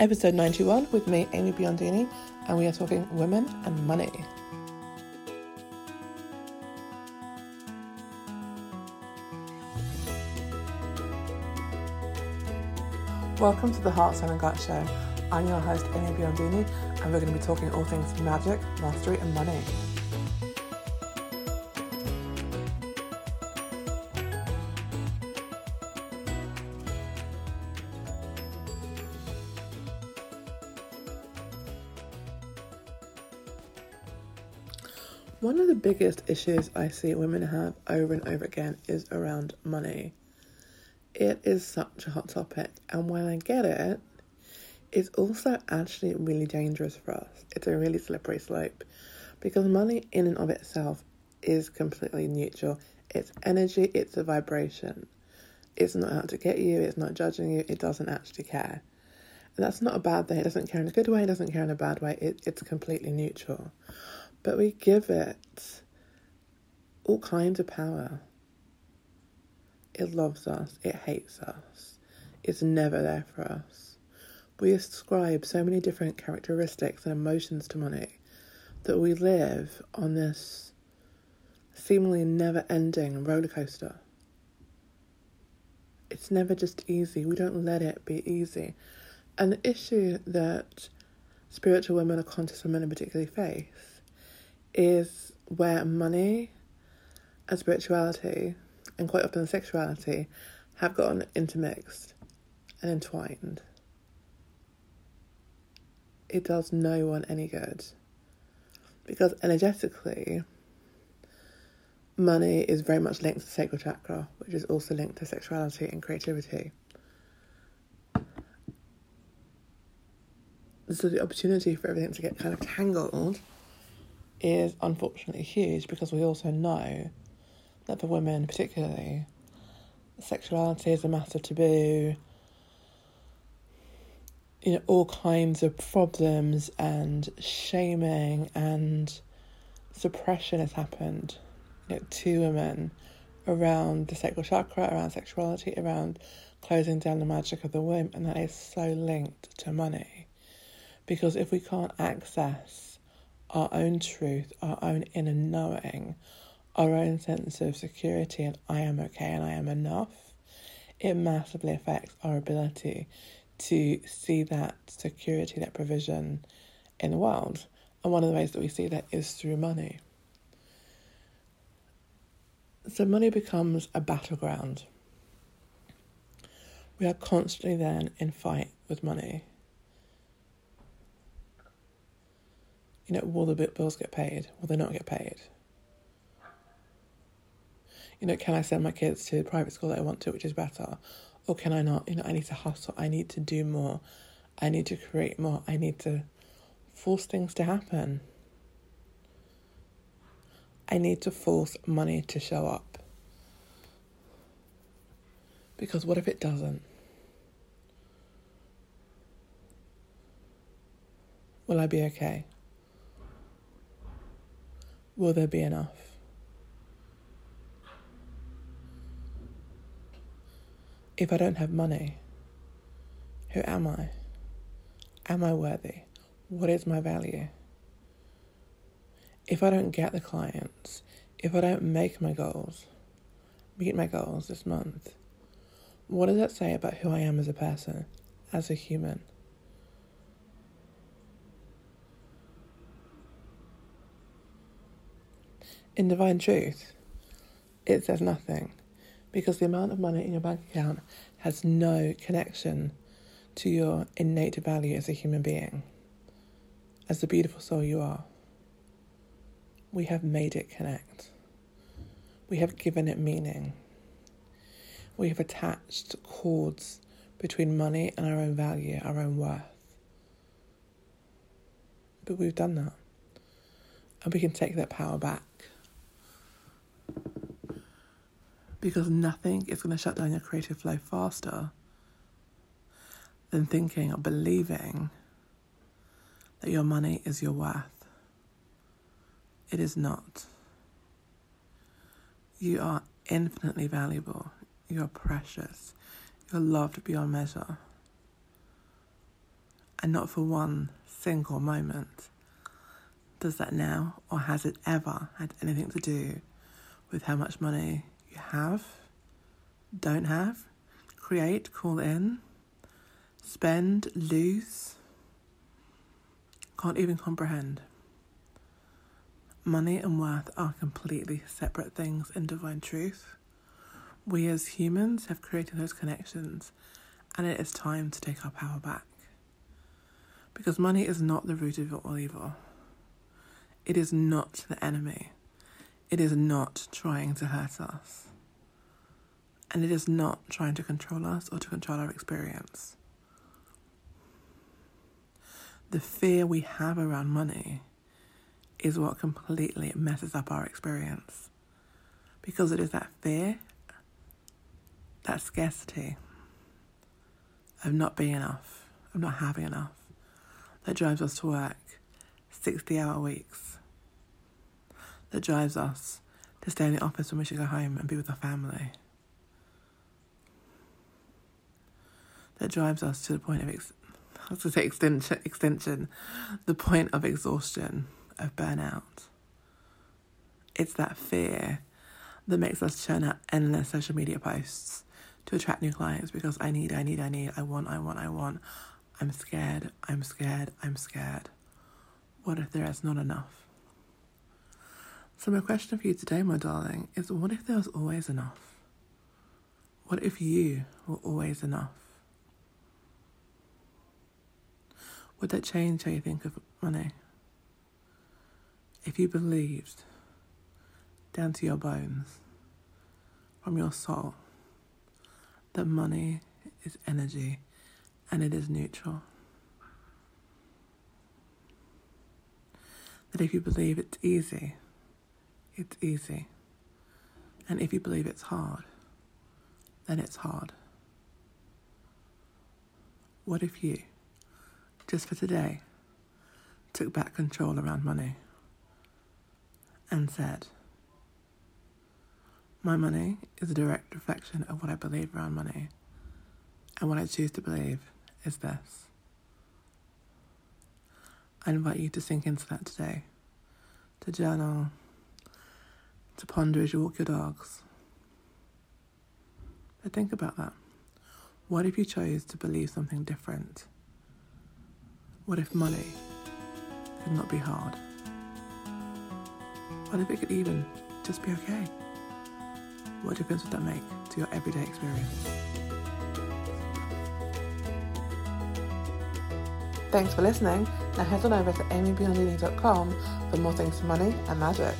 episode 91 with me, Amy Biondini, and we are talking women and money. Welcome to the Heart, Soul and Gut Show. I'm your host, Amy Biondini, and we're going to be talking all things magic, mastery, and money. One of the biggest issues I see women have over and over again is around money. It is such a hot topic, and while I get it, it's also actually really dangerous for us. It's a really slippery slope because money, in and of itself, is completely neutral. It's energy, it's a vibration. It's not out to get you, it's not judging you, it doesn't actually care. And that's not a bad thing. It doesn't care in a good way, it doesn't care in a bad way. It, it's completely neutral. But we give it all kinds of power. It loves us, it hates us, it's never there for us. We ascribe so many different characteristics and emotions to money that we live on this seemingly never ending roller coaster. It's never just easy. We don't let it be easy. And the issue that spiritual women or conscious women in particularly face is where money and spirituality, and quite often sexuality, have gotten intermixed and entwined. It does no one any good. Because energetically, money is very much linked to the sacral chakra, which is also linked to sexuality and creativity. So the opportunity for everything to get kind of tangled is unfortunately huge because we also know that for women, particularly, sexuality is a massive taboo. You know, all kinds of problems and shaming and suppression has happened you know, to women around the sacral chakra, around sexuality, around closing down the magic of the womb, and that is so linked to money. Because if we can't access our own truth, our own inner knowing, our own sense of security and I am okay and I am enough, it massively affects our ability to see that security, that provision in the world. And one of the ways that we see that is through money. So money becomes a battleground. We are constantly then in fight with money. You know, will the bills get paid? Will they not get paid? You know, can I send my kids to the private school that I want to, which is better? Or can I not? You know, I need to hustle. I need to do more. I need to create more. I need to force things to happen. I need to force money to show up. Because what if it doesn't? Will I be okay? Will there be enough? If I don't have money, who am I? Am I worthy? What is my value? If I don't get the clients, if I don't make my goals, meet my goals this month, what does that say about who I am as a person, as a human? In divine truth, it says nothing because the amount of money in your bank account has no connection to your innate value as a human being, as the beautiful soul you are. We have made it connect. We have given it meaning. We have attached cords between money and our own value, our own worth. But we've done that. And we can take that power back. Because nothing is going to shut down your creative flow faster than thinking or believing that your money is your worth. It is not. You are infinitely valuable. You are precious. You're loved beyond measure. and not for one single moment, does that now or has it ever had anything to do with how much money you have, don't have, create, call in, spend, lose? Can't even comprehend. Money and worth are completely separate things in divine truth. We as humans have created those connections, and it is time to take our power back. Because money is not the root of all evil. It is not the enemy. It is not trying to hurt us. And it is not trying to control us or to control our experience. The fear we have around money is what completely messes up our experience. Because it is that fear, that scarcity of not being enough, of not having enough, that drives us to work 60 hour weeks, that drives us to stay in the office when we should go home and be with our family, that drives us to the point of, ex- I was to say extension, extension, the point of exhaustion, of burnout. It's that fear that makes us churn out endless social media posts to attract new clients because I need, I need, I need, I want, I want, I want. I'm scared, I'm scared, I'm scared. What if there is not enough? So, my question for you today, my darling, is what if there was always enough? What if you were always enough? Would that change how you think of money? If you believed down to your bones, from your soul, that money is energy and it is neutral. That if you believe it's easy, it's easy. And if you believe it's hard, then it's hard. What if you, just for today, took back control around money and said, My money is a direct reflection of what I believe around money, and what I choose to believe is this. I invite you to sink into that today, to journal, to ponder as you walk your dogs. But think about that. What if you chose to believe something different? What if money could not be hard? What if it could even just be okay? What difference would that make to your everyday experience? Thanks for listening. Now head on over to amybiondini.com for more things for money and magic.